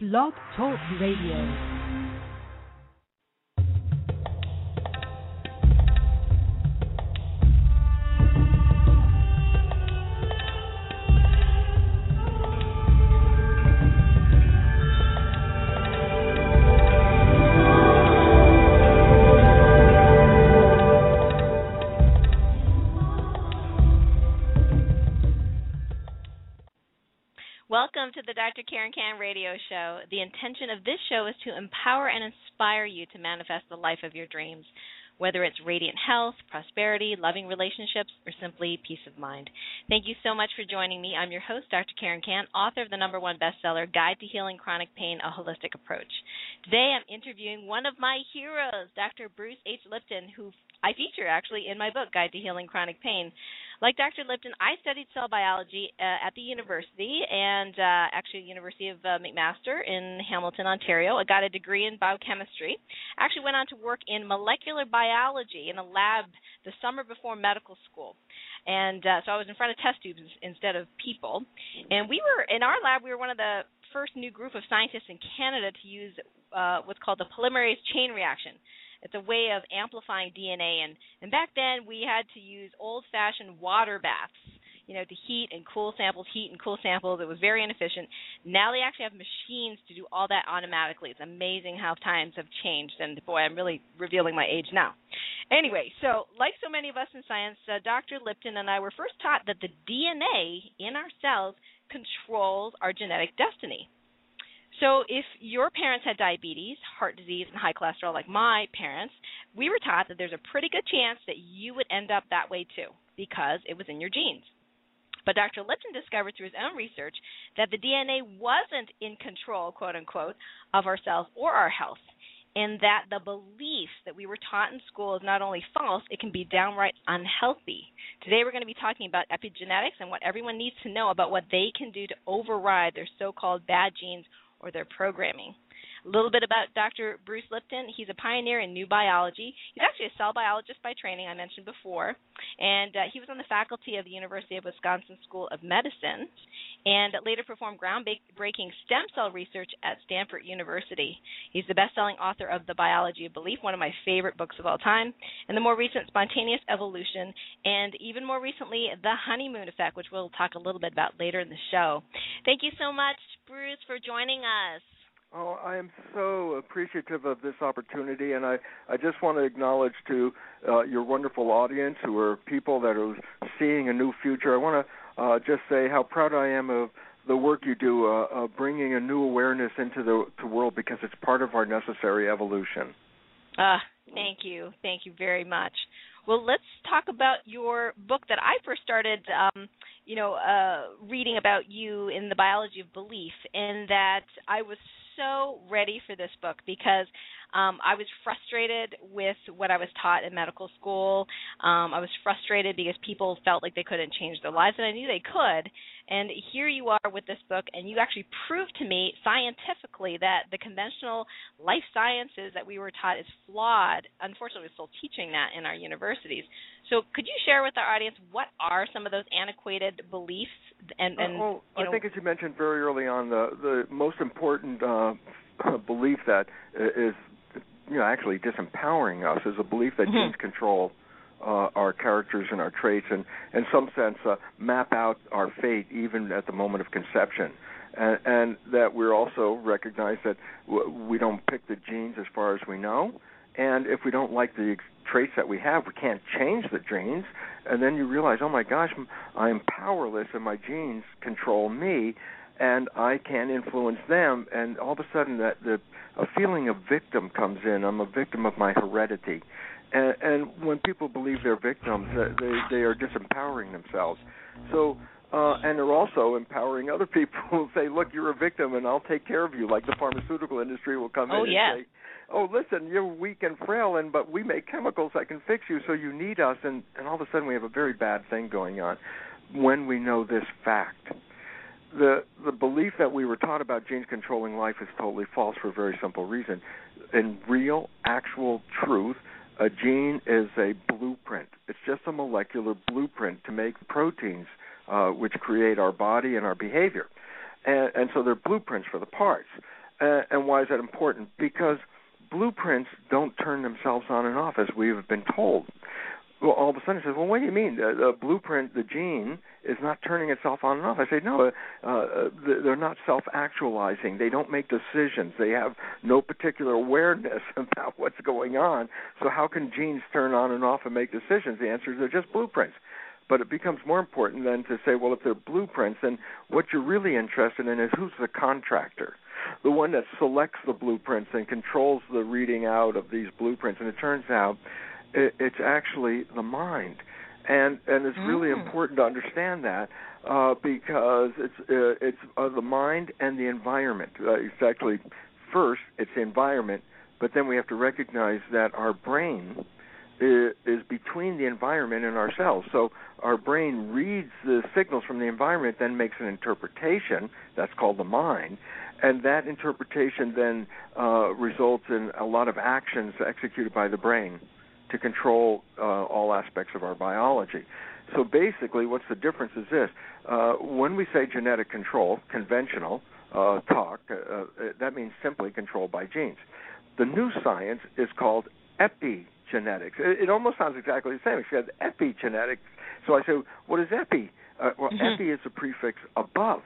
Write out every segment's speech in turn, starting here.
Blog Talk Radio. The Dr. Karen Kan radio show. The intention of this show is to empower and inspire you to manifest the life of your dreams, whether it's radiant health, prosperity, loving relationships, or simply peace of mind. Thank you so much for joining me. I'm your host, Dr. Karen Kan, author of the number one bestseller, Guide to Healing Chronic Pain A Holistic Approach. Today I'm interviewing one of my heroes, Dr. Bruce H. Lipton, who I feature actually in my book, Guide to Healing Chronic Pain. Like Dr. Lipton, I studied cell biology uh, at the university and uh, actually University of uh, McMaster in Hamilton, Ontario. I got a degree in biochemistry. I actually went on to work in molecular biology in a lab the summer before medical school. And uh, so I was in front of test tubes instead of people. And we were in our lab. We were one of the first new group of scientists in Canada to use uh, what's called the polymerase chain reaction it's a way of amplifying DNA and and back then we had to use old-fashioned water baths you know, to heat and cool samples, heat and cool samples. It was very inefficient. Now they actually have machines to do all that automatically. It's amazing how times have changed. And boy, I'm really revealing my age now. Anyway, so like so many of us in science, uh, Dr. Lipton and I were first taught that the DNA in our cells controls our genetic destiny. So, if your parents had diabetes, heart disease, and high cholesterol like my parents, we were taught that there's a pretty good chance that you would end up that way too because it was in your genes. But Dr. Lipton discovered through his own research that the DNA wasn't in control, quote unquote, of ourselves or our health, and that the belief that we were taught in school is not only false, it can be downright unhealthy. Today we're going to be talking about epigenetics and what everyone needs to know about what they can do to override their so called bad genes or their programming. A little bit about Dr. Bruce Lipton. He's a pioneer in new biology. He's actually a cell biologist by training, I mentioned before. And uh, he was on the faculty of the University of Wisconsin School of Medicine and later performed groundbreaking stem cell research at Stanford University. He's the best selling author of The Biology of Belief, one of my favorite books of all time, and the more recent Spontaneous Evolution, and even more recently, The Honeymoon Effect, which we'll talk a little bit about later in the show. Thank you so much, Bruce, for joining us. Oh, I am so appreciative of this opportunity, and I, I just want to acknowledge to uh, your wonderful audience who are people that are seeing a new future. I want to uh, just say how proud I am of the work you do, uh, of bringing a new awareness into the, the world because it's part of our necessary evolution. Ah, thank you, thank you very much. Well, let's talk about your book that I first started, um, you know, uh, reading about you in the biology of belief, and that I was so ready for this book because um, I was frustrated with what I was taught in medical school. Um, I was frustrated because people felt like they couldn't change their lives, and I knew they could. And here you are with this book, and you actually proved to me scientifically that the conventional life sciences that we were taught is flawed. Unfortunately, we're still teaching that in our universities. So, could you share with our audience what are some of those antiquated beliefs? And, and uh, well, you know, I think as you mentioned very early on, the the most important uh, belief that is you know actually disempowering us is a belief that mm-hmm. genes control uh, our characters and our traits, and in some sense uh, map out our fate even at the moment of conception. And, and that we're also recognize that w- we don't pick the genes as far as we know, and if we don't like the traits that we have, we can't change the genes. And then you realize, oh my gosh, I'm powerless, and my genes control me, and I can't influence them. And all of a sudden, that the a feeling of victim comes in. I'm a victim of my heredity. And, and when people believe they're victims, uh, they they are disempowering themselves. So uh, and they're also empowering other people who say, "Look, you're a victim, and I'll take care of you." Like the pharmaceutical industry will come oh, in yeah. and say, "Oh, listen, you're weak and frail, and but we make chemicals that can fix you, so you need us." And and all of a sudden, we have a very bad thing going on when we know this fact. The the belief that we were taught about genes controlling life is totally false for a very simple reason. In real, actual truth, a gene is a blueprint. It's just a molecular blueprint to make proteins, uh, which create our body and our behavior. And, and so they're blueprints for the parts. Uh, and why is that important? Because blueprints don't turn themselves on and off as we have been told. Well, all of a sudden, he says, "Well, what do you mean? The, the blueprint, the gene, is not turning itself on and off?" I say, "No, uh, uh, they're not self-actualizing. They don't make decisions. They have no particular awareness about what's going on. So how can genes turn on and off and make decisions? The answer is they're just blueprints." But it becomes more important then to say, well, if they're blueprints, then what you're really interested in is who's the contractor the one that selects the blueprints and controls the reading out of these blueprints. And it turns out it, it's actually the mind, and and it's really Mm. important to understand that uh, because it's uh, it's uh, the mind and the environment. Uh, it's actually first it's the environment, but then we have to recognize that our brain is, is between the environment and ourselves. So our brain reads the signals from the environment, then makes an interpretation. That's called the mind, and that interpretation then uh, results in a lot of actions executed by the brain to control uh, all aspects of our biology. So basically, what's the difference is this: uh, when we say genetic control, conventional uh, talk, uh, uh, that means simply controlled by genes. The new science is called epigenetics. It, it almost sounds exactly the same, except epigenetics. So I say, what is epi? Uh, well, Mhm. epi is a prefix above.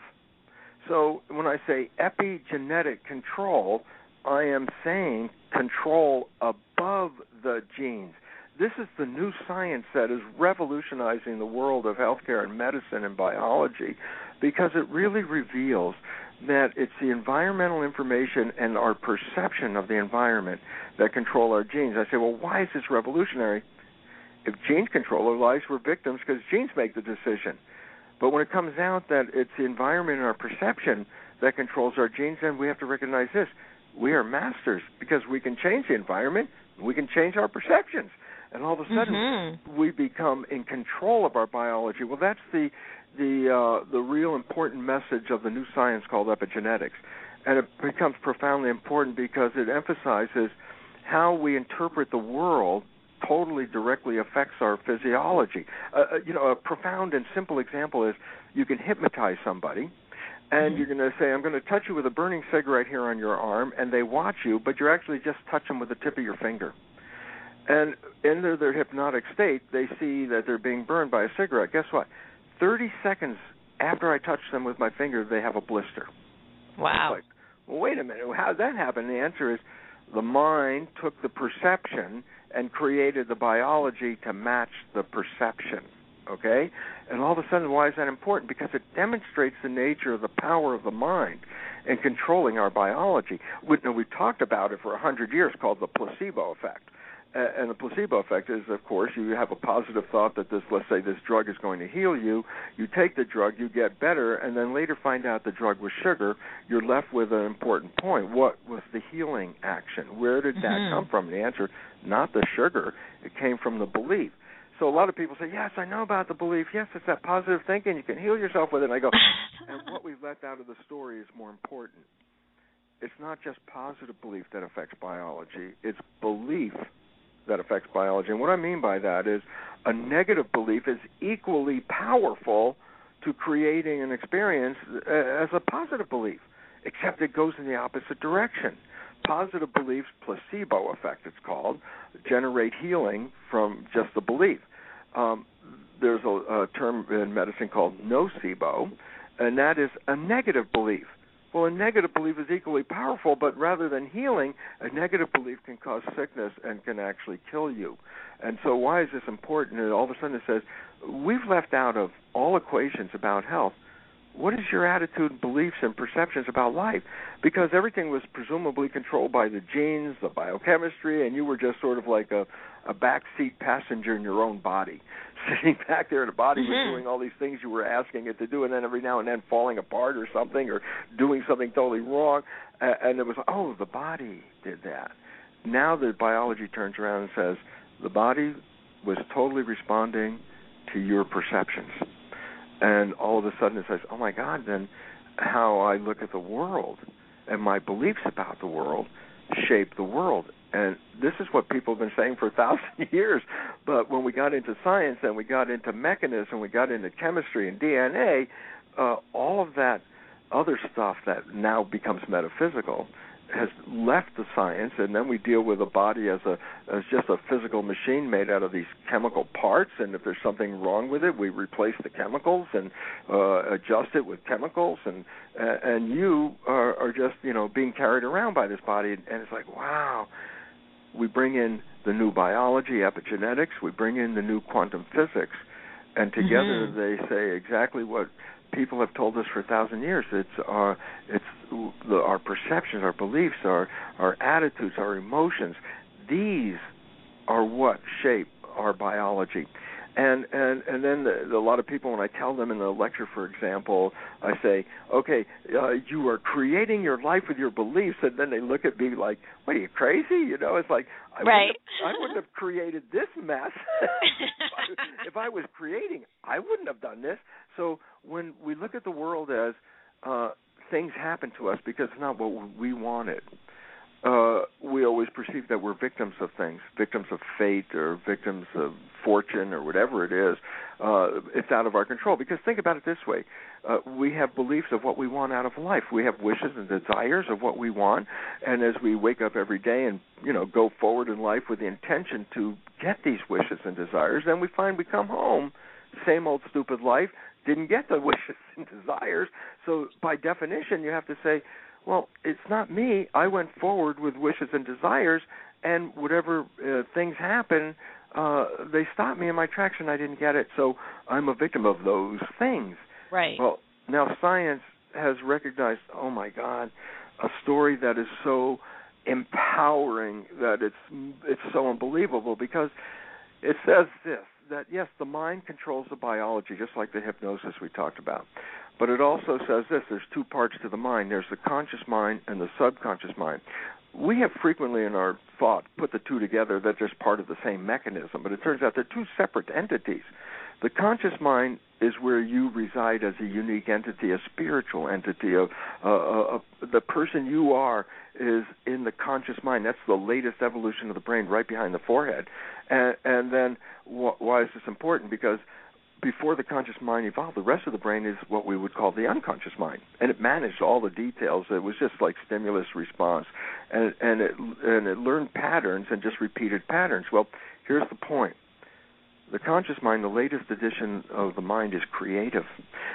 So when I say epigenetic control, I am saying control above the genes. This is the new science that is revolutionizing the world of healthcare and medicine and biology because it really reveals that it's the environmental information and our perception of the environment that control our genes. I say, well, why is this revolutionary? If gene control our lives, we're victims because genes make the decision. But when it comes out that it's the environment and our perception that controls our genes, then we have to recognize this. We are masters because we can change the environment, we can change our perceptions. And all of a sudden Mhm. we become in control of our biology. Well that's the the uh, the real important message of the new science called epigenetics. And it becomes profoundly important because it emphasizes how we interpret the world totally directly affects our physiology. Uh, uh, you know, a profound and simple example is you can hypnotize somebody, and Mhm. you're going to say, "I'm going to touch you with a burning cigarette here on your arm," and they watch you, but you're actually just touching them with the tip of your finger. And in their, their hypnotic state, they see that they're being burned by a cigarette. Guess what? 30 seconds after I touch them with my finger, they have a blister. Wow. Like, well, wait a minute. How did that happen? The answer is the mind took the perception and created the biology to match the perception. Okay? And all of a sudden, why is that important? Because it demonstrates the nature of the power of the mind in controlling our biology. We, we've talked about it for a hundred years called the placebo effect. Uh, and the placebo effect is, of course, you have a positive thought that this, let's say, this drug is going to heal you. You take the drug, you get better, and then later find out the drug was sugar. You're left with an important point. What was the healing action? Where did that Mhm. come from? The answer, not the sugar. It came from the belief. So a lot of people say, yes, I know about the belief. Yes, it's that positive thinking. You can heal yourself with it. And I go, and what we've left out of the story is more important. It's not just positive belief that affects biology, it's belief that affects biology. And what I mean by that is a negative belief is equally powerful to creating an experience uh, as a positive belief, except it goes in the opposite direction. Positive beliefs, placebo effect it's called, generate healing from just the belief. Um, there's a, a term in medicine called nocebo, and that is a negative belief. Well, a negative belief is equally powerful, but rather than healing, a negative belief can cause sickness and can actually kill you. And so, why is this important? And all of a sudden, it says we've left out of all equations about health. What is your attitude, beliefs, and perceptions about life? Because everything was presumably controlled by the genes, the biochemistry, and you were just sort of like a, a backseat passenger in your own body, sitting back there, and the body Mhm. was doing all these things you were asking it to do, and then every now and then falling apart or something, or doing something totally wrong. Uh, and it was, oh, the body did that. Now the biology turns around and says the body was totally responding to your perceptions. And all of a sudden it says, oh my God, then how I look at the world and my beliefs about the world shape the world. And this is what people have been saying for a thousand years. But when we got into science and we got into mechanism, we got into chemistry and DNA, uh, all of that other stuff that now becomes metaphysical has left the science, and then we deal with the body as a as just a physical machine made out of these chemical parts. And if there's something wrong with it, we replace the chemicals and uh, adjust it with chemicals. And and you are, are just you know being carried around by this body, and it's like wow. We bring in the new biology, epigenetics. We bring in the new quantum physics, and together mm-hmm. they say exactly what people have told us for a thousand years. It's our it's the, our perceptions, our beliefs, our our attitudes, our emotions. These are what shape our biology. And and and then the, the, a lot of people, when I tell them in the lecture, for example, I say, "Okay, uh, you are creating your life with your beliefs," and then they look at me like, "What are you crazy?" You know, it's like I right. Wouldn't have, I wouldn't have created this mess if I was creating. I wouldn't have done this. So when we look at the world as uh, things happen to us because it's not what we wanted, uh, we always perceive that we're victims of things, victims of fate or victims of fortune or whatever it is. Uh, it's out of our control. Because think about it this way: uh, we have beliefs of what we want out of life. We have wishes and desires of what we want, and as we wake up every day and you know go forward in life with the intention to get these wishes and desires, then we find we come home, same old stupid life, didn't get the wishes and desires. So by definition, you have to say, well, it's not me. I went forward with wishes and desires, and whatever uh, things happen, uh, they stopped me in my tracks, and I didn't get it. So I'm a victim of those things. Right. Well, now science has recognized. Oh my God, a story that is so empowering that it's it's so unbelievable because it says this that yes, the mind controls the biology, just like the hypnosis we talked about. But it also says this there's two parts to the mind there's the conscious mind and the subconscious mind. We have frequently in our thought put the two together that they're just part of the same mechanism, but it turns out they're two separate entities. The conscious mind is where you reside as a unique entity, a spiritual entity. Of uh, uh, uh, the person you are is in the conscious mind. That's the latest evolution of the brain, right behind the forehead. And, and then, wh- why is this important? Because before the conscious mind evolved, the rest of the brain is what we would call the unconscious mind, and it managed all the details. It was just like stimulus response, and and it and it learned patterns and just repeated patterns. Well, here's the point: the conscious mind, the latest edition of the mind, is creative.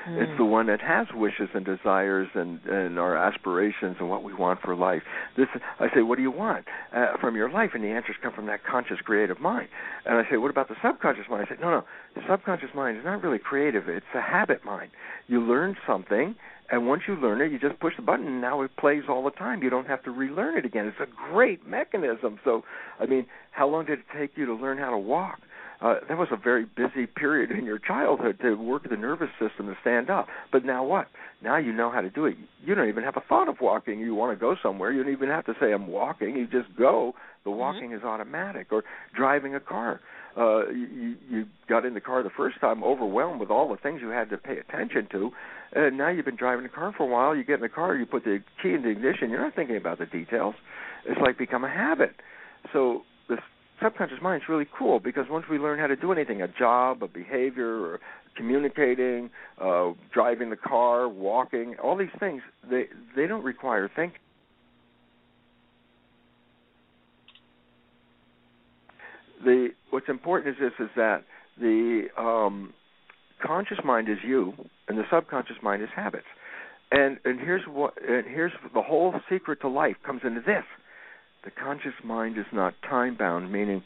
Mm. It's the one that has wishes and desires and, and our aspirations and what we want for life. This, I say, what do you want uh, from your life? And the answers come from that conscious, creative mind. And I say, what about the subconscious mind? I say, no, no, the subconscious mind is not really creative. It's a habit mind. You learn something, and once you learn it, you just push the button, and now it plays all the time. You don't have to relearn it again. It's a great mechanism. So, I mean, how long did it take you to learn how to walk? Uh, that was a very busy period in your childhood to work the nervous system to stand up. But now what? Now you know how to do it. You don't even have a thought of walking. You want to go somewhere. You don't even have to say I'm walking. You just go. The mm-hmm. walking mm-hmm. is automatic. Or driving a car. Uh, you, you got in the car the first time, overwhelmed with all the things you had to pay attention to, and now you've been driving the car for a while. You get in the car, you put the key in the ignition. You're not thinking about the details. It's like become a habit. So subconscious mind is really cool because once we learn how to do anything, a job, a behavior, or communicating, uh, driving the car, walking, all these things, they they don't require thinking. The what's important is this is that the um, conscious mind is you, and the subconscious mind is habits. And and here's what and here's the whole secret to life comes into this the conscious mind is not time bound, meaning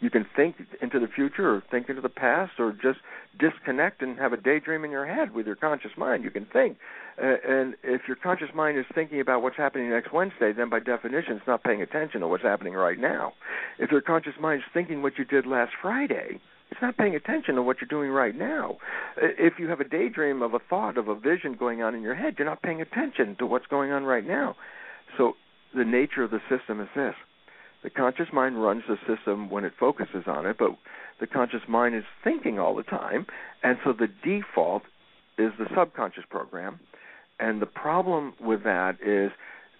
you can think into the future or think into the past or just disconnect and have a daydream in your head with your conscious mind. You can think. Uh, and if your conscious mind is thinking about what's happening next Wednesday, then by definition it's not paying attention to what's happening right now. If your conscious mind is thinking what you did last Friday, it's not paying attention to what you're doing right now. If you have a daydream of a thought, of a vision going on in your head, you're not paying attention to what's going on right now. So the nature of the system is this the conscious mind runs the system when it focuses on it, but the conscious mind is thinking all the time, and so the default is the subconscious program. And the problem with that is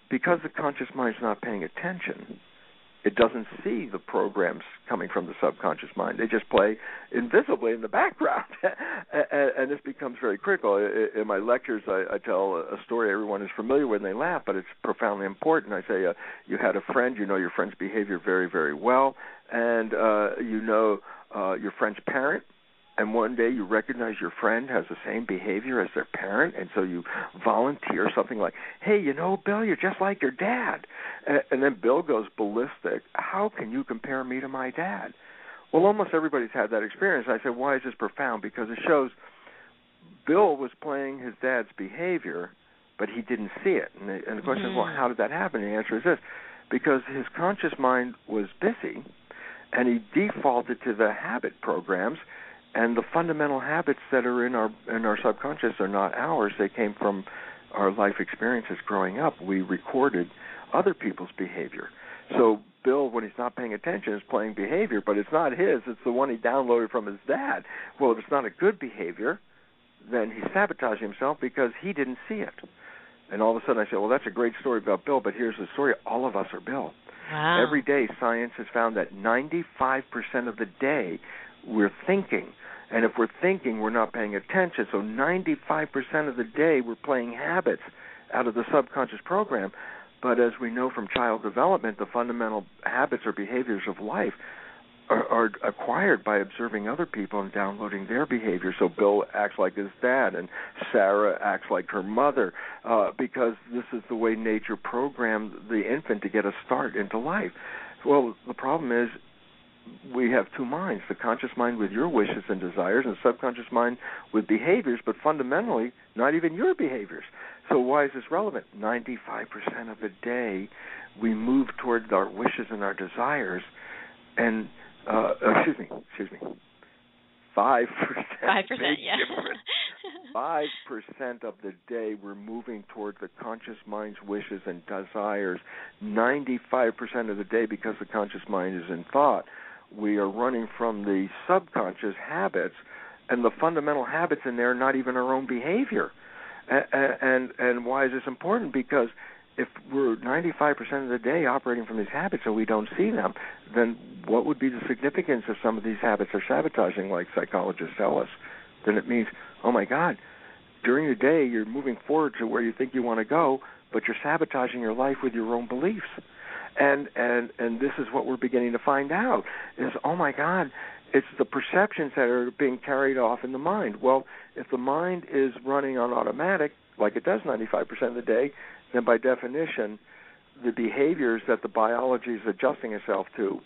because the conscious mind is not paying attention, it doesn't see the programs coming from the subconscious mind. They just play invisibly in the background, and, and this becomes very critical. In my lectures, I, I tell a story everyone is familiar with, and they laugh, but it's profoundly important. I say, uh, you had a friend, you know your friend's behavior very, very well, and uh, you know uh, your friend's parent and one day you recognize your friend has the same behavior as their parent, and so you volunteer something like, "Hey, you know, Bill, you're just like your dad," and, and then Bill goes ballistic. How can you compare me to my dad? Well, almost everybody's had that experience. I said, why is this profound? Because it shows Bill was playing his dad's behavior, but he didn't see it. And the, and the question mm-hmm. is, well, mm-hmm. how did that happen? And the answer is this: because his conscious mind was busy, and he defaulted to the habit programs and the fundamental habits that are in our in our subconscious are not ours. They came from our life experiences growing up. We recorded other people's behavior. So bill when he's not paying attention is playing behavior but it's not his. It's the one he downloaded from his dad. Well if it's not a good behavior then he's sabotaging himself because he didn't see it. And all of a sudden i say well that's a great story about bill but here's the story. All of us are bill. Wow. every day science has found that 95% of the day we're thinking and if we're thinking, we're not paying attention. So 95% of the day, we're playing habits out of the subconscious program. But as we know from child development, the fundamental habits or behaviors of life are, are acquired by observing other people and downloading their behavior. So Bill acts like his dad, and Sarah acts like her mother, uh, because this is the way nature programmed the infant to get a start into life. Well, the problem is we have two minds the conscious mind with your wishes and desires and the subconscious mind with behaviors but fundamentally not even your behaviors. So why is this relevant? 95% of the day we move toward our wishes and our desires and uh excuse me excuse me 5% 5% yeah. Five percent of the day we're moving toward the conscious mind's wishes and desires. Ninety-five percent of the day, because the conscious mind is in thought, we are running from the subconscious habits, and the fundamental habits in there are not even our own behavior. And and, and why is this important? Because if we're 95% of the day operating from these habits and we don't see them, then what would be the significance if some of these habits are sabotaging, like psychologists tell us? Then it means, oh my God, during the day you're moving forward to where you think you want to go, but you're sabotaging your life with your own beliefs and and and this is what we're beginning to find out is oh my god it's the perceptions that are being carried off in the mind well if the mind is running on automatic like it does 95% of the day then by definition the behaviors that the biology is adjusting itself to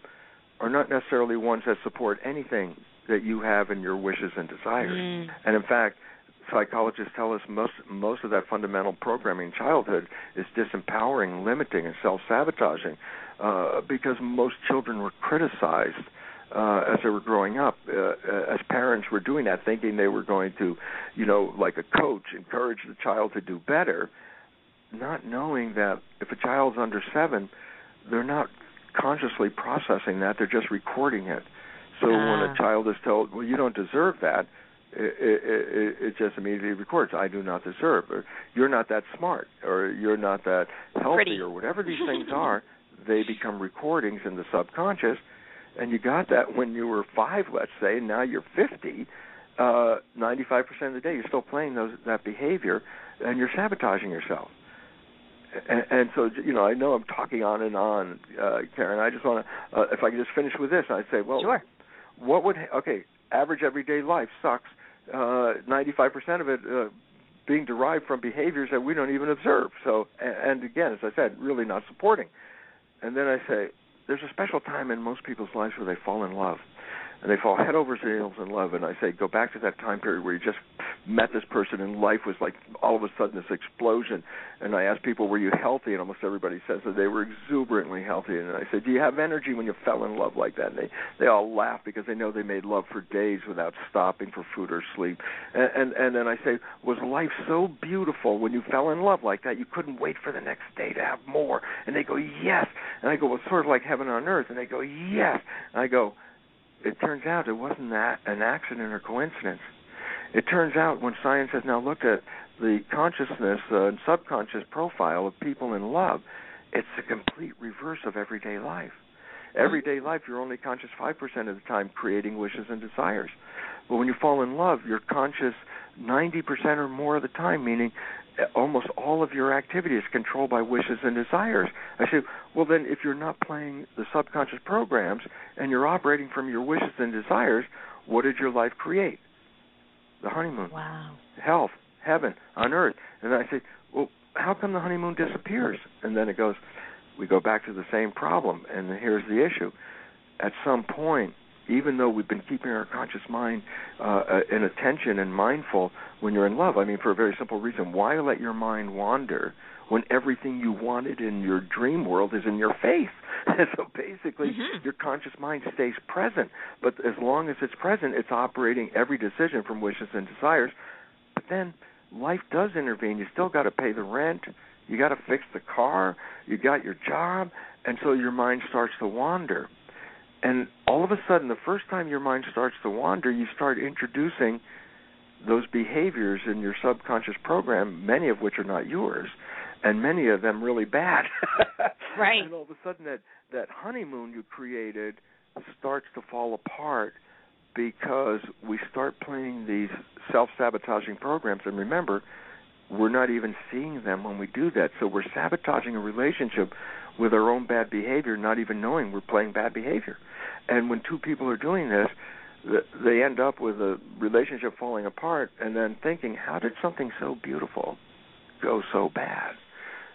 are not necessarily ones that support anything that you have in your wishes and desires mm. and in fact psychologists tell us most most of that fundamental programming in childhood is disempowering, limiting, and self-sabotaging, uh, because most children were criticized uh, as they were growing up. Uh, as parents were doing that, thinking they were going to, you know, like a coach, encourage the child to do better, not knowing that if a child's under seven, they're not consciously processing that; they're just recording it. So when a ah. child is told, "Well, you don't deserve that," it, it, it just immediately records, I do not deserve, or you're not that smart, or you're not that healthy, Pretty. or whatever these things are. They become recordings in the subconscious, and you got that when you were five, let's say, and now you're 50. Uh, 95% of the day, you're still playing those that behavior, and you're sabotaging yourself. And, and so, you know, I know I'm talking on and on, uh, Karen. I just want to, uh, if I could just finish with this, I'd say, well, sure. what would okay? Average everyday life sucks uh, 95% of it uh, being derived from behaviors that we don't even observe. So, and, and again, as I said, really not supporting. And then I say, there's a special time in most people's lives where they fall in love and they fall head over heels in love. And I say, go back to that time period where you just met this person and life was like all of a sudden this explosion. And I ask people, were you healthy? And almost everybody says that they were exuberantly healthy. And I said, do you have energy when you fell in love like that? And they they all laugh because they know they made love for days without stopping for food or sleep. And and, and then I say, was life so beautiful when you fell in love like that? You couldn't wait for the next day to have more. And they go, yes. And I go, well, sort of like heaven on earth. And they go, yes. And I go it turns out it wasn't that an accident or coincidence. It turns out when science has now looked at the consciousness uh, and subconscious profile of people in love, it's the complete reverse of everyday life. Everyday life, you're only conscious 5% of the time creating wishes and desires. But when you fall in love, you're conscious 90% or more of the time, meaning uh, almost all of your activity is controlled by wishes and desires. I say, well, then if you're not playing the subconscious programs and you're operating from your wishes and desires, what did your life create? The honeymoon. Wow. Health, heaven, on earth. And I say, well, how come the honeymoon disappears? And then it goes, we go back to the same problem. And here's the issue. At some point, even though we've been keeping our conscious mind uh, uh, in attention and mindful when you're in love. I mean, for a very simple reason. Why let your mind wander when everything you wanted in your dream world is in your face? so basically, mm-hmm. your conscious mind stays present. But as long as it's present, it's operating every decision from wishes and desires. But then life does intervene. You still got to pay the rent. You got to fix the car. You got your job. And so your mind starts to wander and all of a sudden, the first time your mind starts to wander, you start introducing those behaviors in your subconscious program, many of which are not yours, and many of them really bad. right. And all of a sudden, that that honeymoon you created starts to fall apart because we start playing these self-sabotaging programs. And remember, we're not even seeing them when we do that. So we're sabotaging a relationship with our own bad behavior, not even knowing we're playing bad behavior. And when two people are doing this, they end up with a relationship falling apart and then thinking, how did something so beautiful go so bad?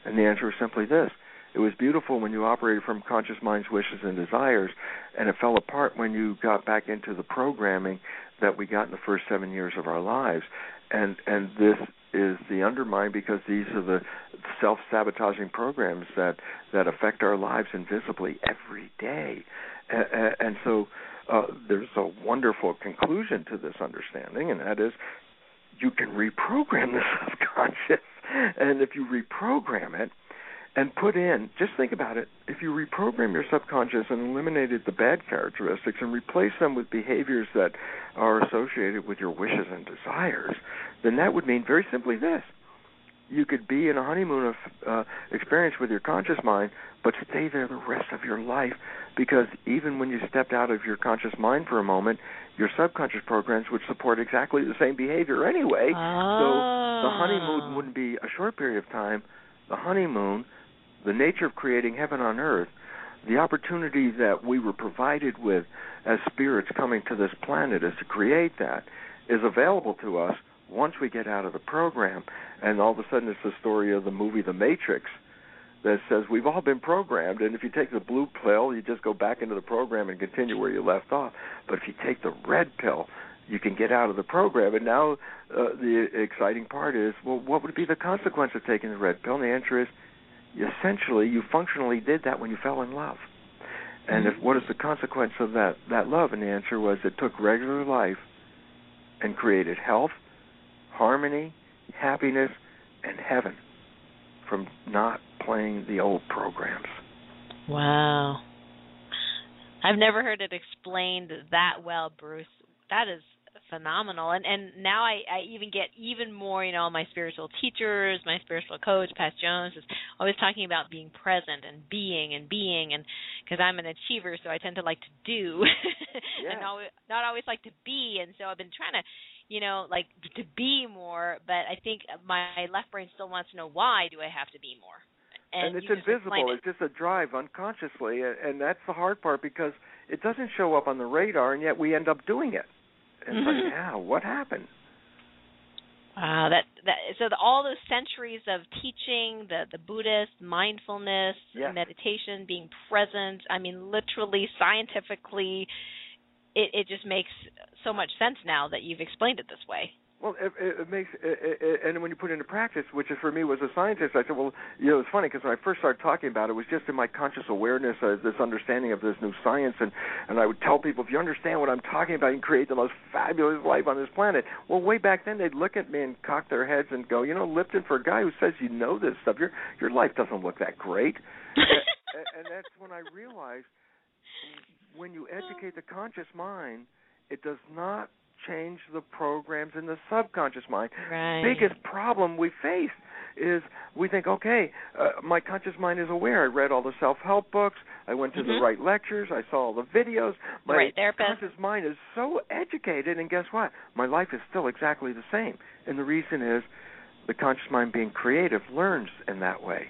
And the answer is simply this. It was beautiful when you operated from conscious mind's wishes and desires, and it fell apart when you got back into the programming that we got in the first seven years of our lives. And and this is the undermine because these are the self-sabotaging programs that that affect our lives invisibly every day and, and so uh, there's a wonderful conclusion to this understanding, and that is you can reprogram the subconscious. And if you reprogram it and put in, just think about it, if you reprogram your subconscious and eliminated the bad characteristics and replace them with behaviors that are associated with your wishes and desires, then that would mean very simply this. You could be in a honeymoon of uh, experience with your conscious mind, but stay there the rest of your life because even when you stepped out of your conscious mind for a moment, your subconscious programs would support exactly the same behavior anyway. Oh. So the ah. honeymoon wouldn't be a short period of time. The honeymoon, the nature of creating heaven on earth, the opportunity that we were provided with as spirits coming to this planet is to create that is available to us once we get out of the program, and all of a sudden it's the story of the movie The Matrix that says we've all been programmed, and if you take the blue pill, you just go back into the program and continue where you left off. But if you take the red pill, you can get out of the program. And now uh, the exciting part is, well, what would be the consequence of taking the red pill? And the answer is, essentially, you functionally did that when you fell in love. And if what is the consequence of that that love? And the answer was it took regular life and created health, harmony, happiness, and heaven from not playing the old programs. Wow. I've never heard it explained that well, Bruce. That is phenomenal. And and now I, I even get even more, you know, my spiritual teachers, my spiritual coach, Pat Jones is always talking about being present and being and being and because I'm an achiever, so I tend to like to do yeah. and not, not always like to be. And so I've been trying to you know, like to be more, but I think my left brain still wants to know why do I have to be more? And, and it's invisible. It. It's just a drive unconsciously, and that's the hard part because it doesn't show up on the radar, and yet we end up doing it. And mm-hmm. it's like, yeah, what happened? Wow, that that so the, all those centuries of teaching, the the Buddhist mindfulness, meditation, being present. I mean, literally, scientifically, it it just makes so much sense now that you've explained it this way. Well, it, it makes, it, it, and when you put it into practice, which is for me was a scientist, I said, well, you know, it's funny because when I first started talking about it, it was just in my conscious awareness, uh, this understanding of this new science, and and I would tell people, if you understand what I'm talking about, you can create the most fabulous life on this planet. Well, way back then, they'd look at me and cock their heads and go, you know, Lipton, for a guy who says you know this stuff, your your life doesn't look that great. and, and that's when I realized when you educate the conscious mind, it does not change the programs in the subconscious mind. Right. Biggest problem we face is we think, okay, uh, my conscious mind is aware. I read all the self-help books. I went to Mhm. the right lectures. I saw all the videos. My Right therapist. conscious mind is so educated, and guess what? My life is still exactly the same. And the reason is the conscious mind being creative learns in that way.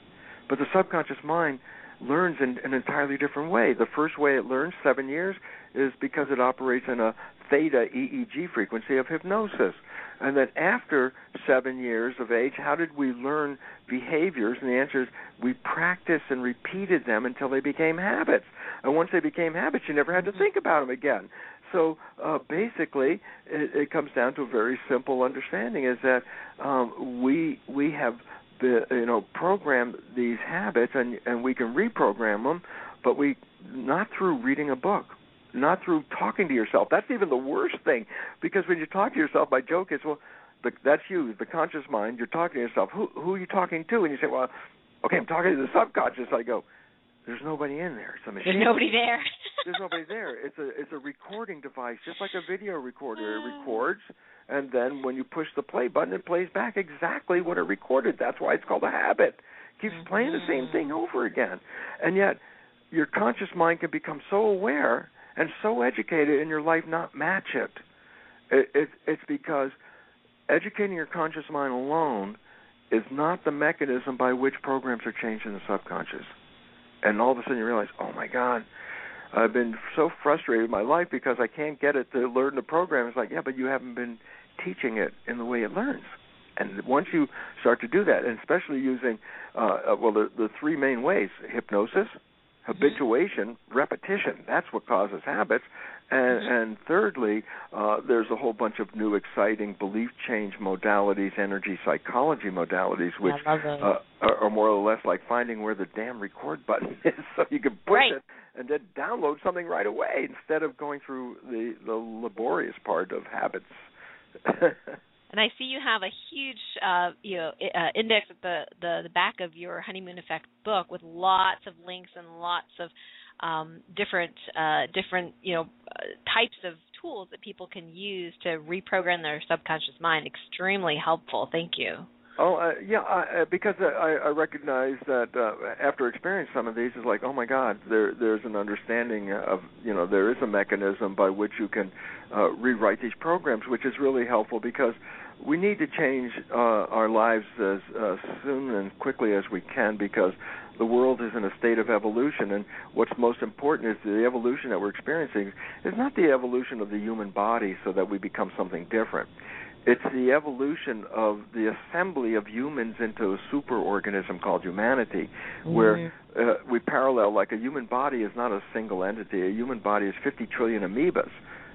But the subconscious mind learns in an entirely different way. The first way it learns, seven years, is because it operates in a theta EEG frequency of hypnosis. And then after seven years of age, how did we learn behaviors? And the answer is we practiced and repeated them until they became habits. And once they became habits, you never had to think about them again. So uh, basically, it, it comes down to a very simple understanding: is that um, we we have the you know programmed these habits, and and we can reprogram them, but we not through reading a book not through talking to yourself. That's even the worst thing, because when you talk to yourself, my joke is, well, the, that's you, the conscious mind. You're talking to yourself. Who who are you talking to? And you say, well, okay, I'm talking to the subconscious. I go, there's nobody in there. It's a machine. There's nobody there. there's nobody there. It's a it's a recording device, just like a video recorder. It Ah. records, and then when you push the play button, it plays back exactly what it recorded. That's why it's called a habit. It keeps playing the same thing over again, and yet your conscious mind can become so aware and so educated in your life not match it. it, it it's because educating your conscious mind alone is not the mechanism by which programs are changed in the subconscious. And all of a sudden you realize, oh my God, I've been so frustrated with my life because I can't get it to learn the program. It's like, yeah, but you haven't been teaching it in the way it learns. And once you start to do that, and especially using, uh, uh, well, the, the three main ways hypnosis, habituation, repetition. That's what causes habits. And, and thirdly, uh, there's a whole bunch of new exciting belief change modalities, energy psychology modalities, which I love those. uh, are, are more or less like finding where the damn record button is, so you can push Right. it and then download something right away instead of going through the the laborious part of habits. And I see you have a huge, uh, you know, uh, index at the, the the back of your honeymoon effect book with lots of links and lots of um, different uh, different you know uh, types of tools that people can use to reprogram their subconscious mind. Extremely helpful. Thank you. Oh uh, yeah, I, uh, because I, I recognize that uh, after experiencing some of these, it's like, oh my God, there there's an understanding of you know there is a mechanism by which you can uh, rewrite these programs, which is really helpful because we need to change uh, our lives as uh, soon and quickly as we can because the world is in a state of evolution, and what's most important is the evolution that we're experiencing is not the evolution of the human body so that we become something different it's the evolution of the assembly of humans into a superorganism called humanity, where uh, we parallel like a human body is not a single entity. A human body is 50 trillion amoebas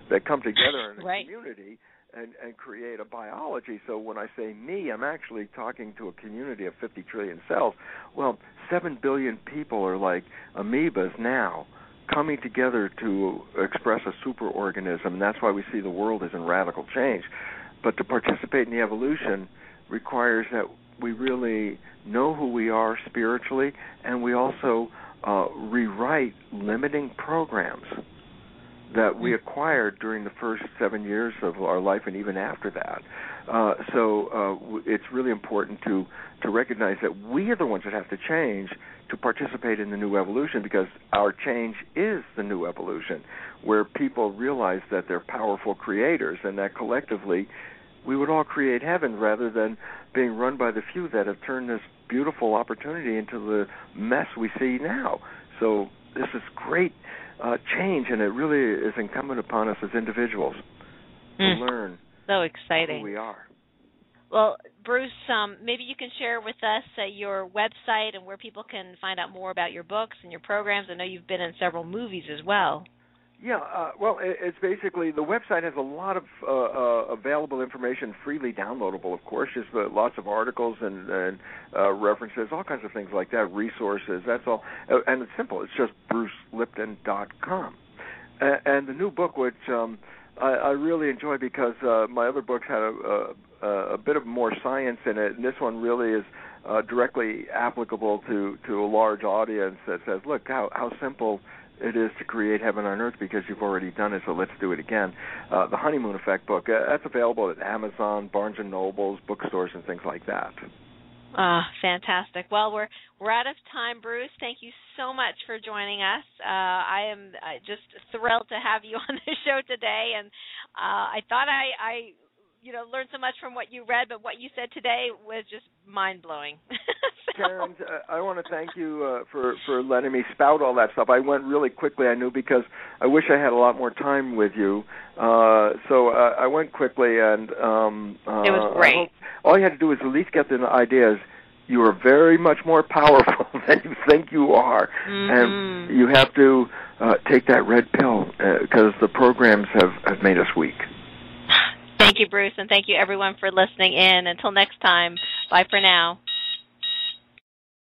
that come together in a Right. community and, and create a biology. So when I say me, I'm actually talking to a community of 50 trillion cells. Well, 7 billion people are like amoebas now coming together to express a superorganism, and that's why we see the world is in radical change. But to participate in the evolution requires that we really know who we are spiritually, and we also uh, rewrite limiting programs that we acquired during the first seven years of our life, and even after that. Uh, so uh, w- it's really important to to recognize that we are the ones that have to change to participate in the new evolution because our change is the new evolution, where people realize that they're powerful creators and that collectively we would all create heaven rather than being run by the few that have turned this beautiful opportunity into the mess we see now. So this is great uh, change, and it really is incumbent upon us as individuals to Mm. learn So who exciting. we are. Well, Bruce, um, maybe you can share with us uh, your website and where people can find out more about your books and your programs. I know you've been in several movies as well. Yeah, uh, well, it's basically the website has a lot of uh, uh, available information, freely downloadable, of course. Just uh, lots of articles and, and uh, references, all kinds of things like that, resources. That's all, uh, and it's simple. It's just brucelipton.com. Uh, and the new book, which um, I, I really enjoy because uh, my other books had a, a, a bit of more science in it, and this one really is uh, directly applicable to to a large audience that says, look how how simple it is to create heaven on earth because you've already done it, so let's do it again. Uh, the Honeymoon Effect book, uh, that's available at Amazon, Barnes and Nobles, bookstores, and things like that. Ah, fantastic. Well, we're we're out of time, Bruce. Thank you so much for joining us. Uh, I am uh, just thrilled to have you on the show today, and uh, I thought I, I, you know, learned so much from what you read, but what you said today was just mind blowing. Karen, uh, I want to thank you uh, for for letting me spout all that stuff. I went really quickly. I knew because I wish I had a lot more time with you. Uh, so uh, I went quickly, and um, uh, it was great. all you had to do was at least get the ideas. You are very much more powerful than you think you are, mm-hmm. and you have to uh, take that red pill because uh, the programs have have made us weak. Thank you, Bruce, and thank you everyone for listening in. Until next time, bye for now.